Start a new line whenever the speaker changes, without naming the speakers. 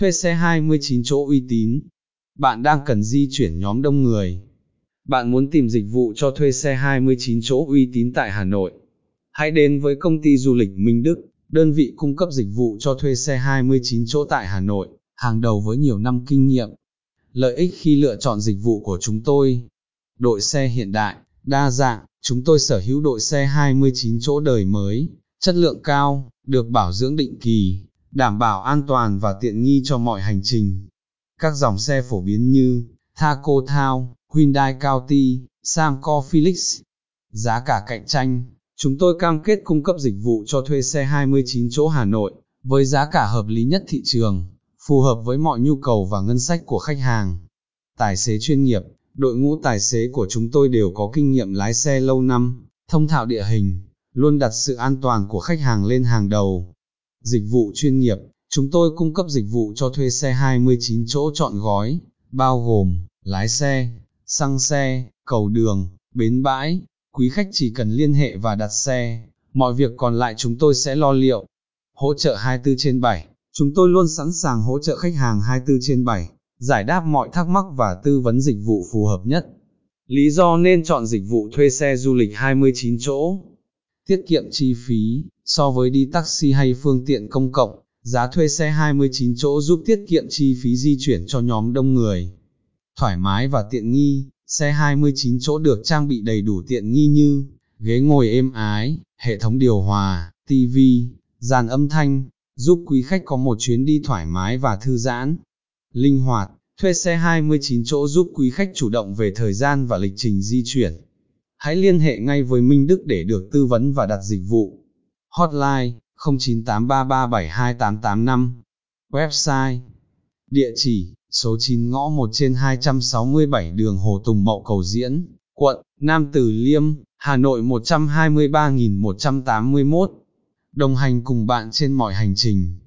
thuê xe 29 chỗ uy tín. Bạn đang cần di chuyển nhóm đông người. Bạn muốn tìm dịch vụ cho thuê xe 29 chỗ uy tín tại Hà Nội. Hãy đến với công ty du lịch Minh Đức, đơn vị cung cấp dịch vụ cho thuê xe 29 chỗ tại Hà Nội, hàng đầu với nhiều năm kinh nghiệm. Lợi ích khi lựa chọn dịch vụ của chúng tôi. Đội xe hiện đại, đa dạng, chúng tôi sở hữu đội xe 29 chỗ đời mới, chất lượng cao, được bảo dưỡng định kỳ, đảm bảo an toàn và tiện nghi cho mọi hành trình. Các dòng xe phổ biến như Thaco Thao, Hyundai County, Samco Felix. Giá cả cạnh tranh, chúng tôi cam kết cung cấp dịch vụ cho thuê xe 29 chỗ Hà Nội, với giá cả hợp lý nhất thị trường, phù hợp với mọi nhu cầu và ngân sách của khách hàng. Tài xế chuyên nghiệp, đội ngũ tài xế của chúng tôi đều có kinh nghiệm lái xe lâu năm, thông thạo địa hình, luôn đặt sự an toàn của khách hàng lên hàng đầu. Dịch vụ chuyên nghiệp, chúng tôi cung cấp dịch vụ cho thuê xe 29 chỗ chọn gói, bao gồm, lái xe, xăng xe, cầu đường, bến bãi, quý khách chỉ cần liên hệ và đặt xe, mọi việc còn lại chúng tôi sẽ lo liệu. Hỗ trợ 24 trên 7, chúng tôi luôn sẵn sàng hỗ trợ khách hàng 24 trên 7, giải đáp mọi thắc mắc và tư vấn dịch vụ phù hợp nhất. Lý do nên chọn dịch vụ thuê xe du lịch 29 chỗ. Tiết kiệm chi phí, so với đi taxi hay phương tiện công cộng, giá thuê xe 29 chỗ giúp tiết kiệm chi phí di chuyển cho nhóm đông người. Thoải mái và tiện nghi, xe 29 chỗ được trang bị đầy đủ tiện nghi như ghế ngồi êm ái, hệ thống điều hòa, tivi, dàn âm thanh, giúp quý khách có một chuyến đi thoải mái và thư giãn. Linh hoạt, thuê xe 29 chỗ giúp quý khách chủ động về thời gian và lịch trình di chuyển. Hãy liên hệ ngay với Minh Đức để được tư vấn và đặt dịch vụ. Hotline 0983372885 Website Địa chỉ số 9 ngõ 1 trên 267 đường Hồ Tùng Mậu Cầu Diễn, quận Nam Từ Liêm, Hà Nội 123.181. Đồng hành cùng bạn trên mọi hành trình.